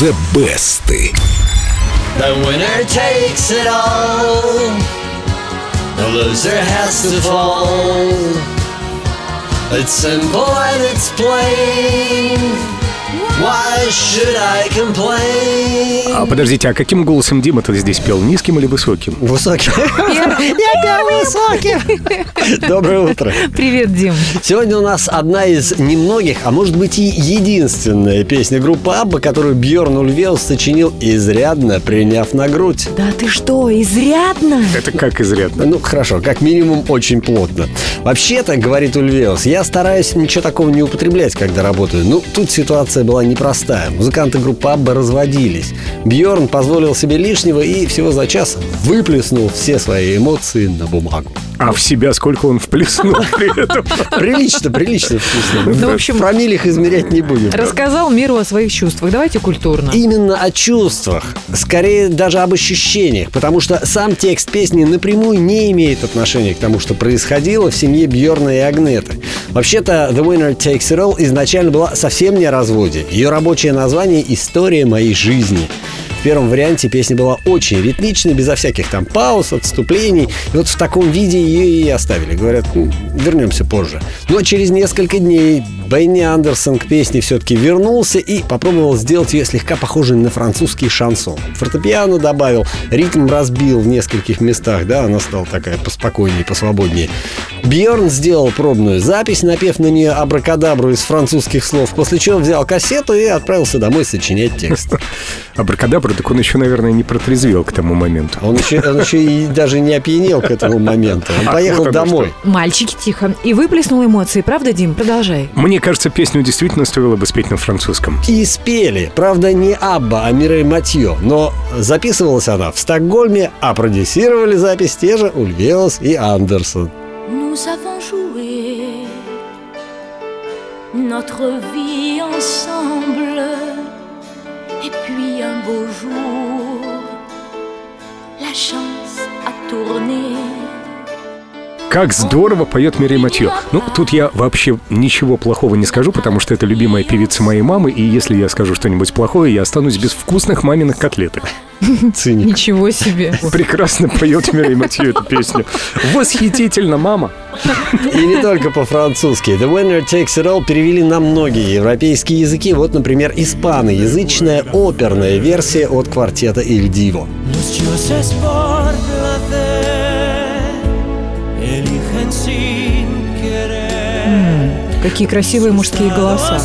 The Best. The winner takes it all. The loser has to fall. It's simple and it's plain. А подождите, а каким голосом Дима ты здесь пел? Низким или высоким? Высокий. Я пел высоким. Доброе утро. Привет, Дим. Сегодня у нас одна из немногих, а может быть и единственная песня группы Абба, которую Бьорн Ульвеус сочинил изрядно приняв на грудь. Да ты что, изрядно? Это как изрядно. Ну, хорошо, как минимум очень плотно. Вообще-то, говорит Ульвеус, я стараюсь ничего такого не употреблять, когда работаю. Ну, тут ситуация была непростая. Музыканты группы Абба разводились. Бьорн позволил себе лишнего и всего за час выплеснул все свои эмоции на бумагу. А в себя сколько он вплеснул при этом? Прилично, прилично вкусно. Ну, в общем, В промилях измерять не будем. Рассказал миру о своих чувствах. Давайте культурно. Именно о чувствах, скорее даже об ощущениях, потому что сам текст песни напрямую не имеет отношения к тому, что происходило в семье Бьорна и Агнеты. Вообще-то The Winner Takes It All изначально была совсем не о разводе. Ее рабочее название «История моей жизни». В первом варианте песня была очень ритмичной, безо всяких там пауз, отступлений. И вот в таком виде ее и оставили. Говорят, «Ну, вернемся позже. Но через несколько дней Бенни Андерсон к песне все-таки вернулся и попробовал сделать ее слегка похожей на французский шансон. Фортепиано добавил, ритм разбил в нескольких местах, да, она стала такая поспокойнее, посвободнее. Бьорн сделал пробную запись, напев на нее абракадабру из французских слов, после чего взял кассету и отправился домой сочинять текст. Абракадабра, так он еще, наверное, не протрезвел к тому моменту. Он еще, он еще и даже не опьянел к этому моменту. Он А поехал вот оно домой. Мальчики, тихо. И выплеснул эмоции, правда, Дим? Продолжай. Мне кажется, песню действительно стоило бы спеть на французском. И спели. Правда, не Абба, а Мирей Матье. Но записывалась она в Стокгольме, а продюсировали запись те же Ульвеус и Андерсон. Nous avons joué notre vie ensemble. Et puis un beau jour, la chance a tourné. Как здорово поет Мирей Матье. Ну, тут я вообще ничего плохого не скажу, потому что это любимая певица моей мамы, и если я скажу что-нибудь плохое, я останусь без вкусных маминых котлеток. Циник. Ничего себе. Прекрасно поет Мирей Матье эту песню. Восхитительно, мама. И не только по-французски. The Winner Takes It All перевели на многие европейские языки. Вот, например, испаноязычная оперная версия от квартета sin querer. Какие красивые мужские голоса.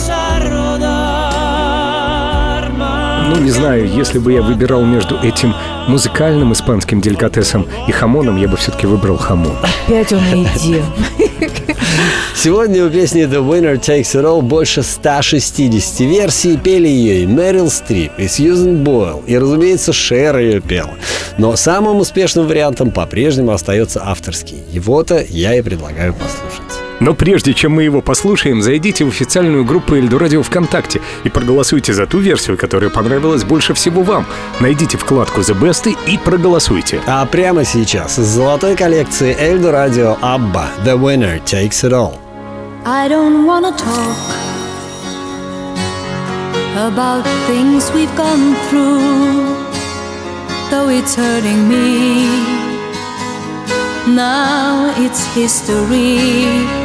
Ну, не знаю, если бы я выбирал между этим музыкальным испанским деликатесом и хамоном, я бы все-таки выбрал хамон. Опять он и Дим. Сегодня у песни The Winner Takes It All больше 160 версий. Пели ее и Мэрил Стрип, и Сьюзен Бойл, и, разумеется, Шер ее пела. Но самым успешным вариантом по-прежнему остается авторский. Его-то я и предлагаю послушать. Но прежде чем мы его послушаем, зайдите в официальную группу Эльду Радио ВКонтакте и проголосуйте за ту версию, которая понравилась больше всего вам. Найдите вкладку The Best и проголосуйте. А прямо сейчас из золотой коллекции Эльдо Радио Абба The Winner Takes It All. I don't wanna talk about things we've gone through, though it's hurting me. Now it's history.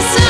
listen.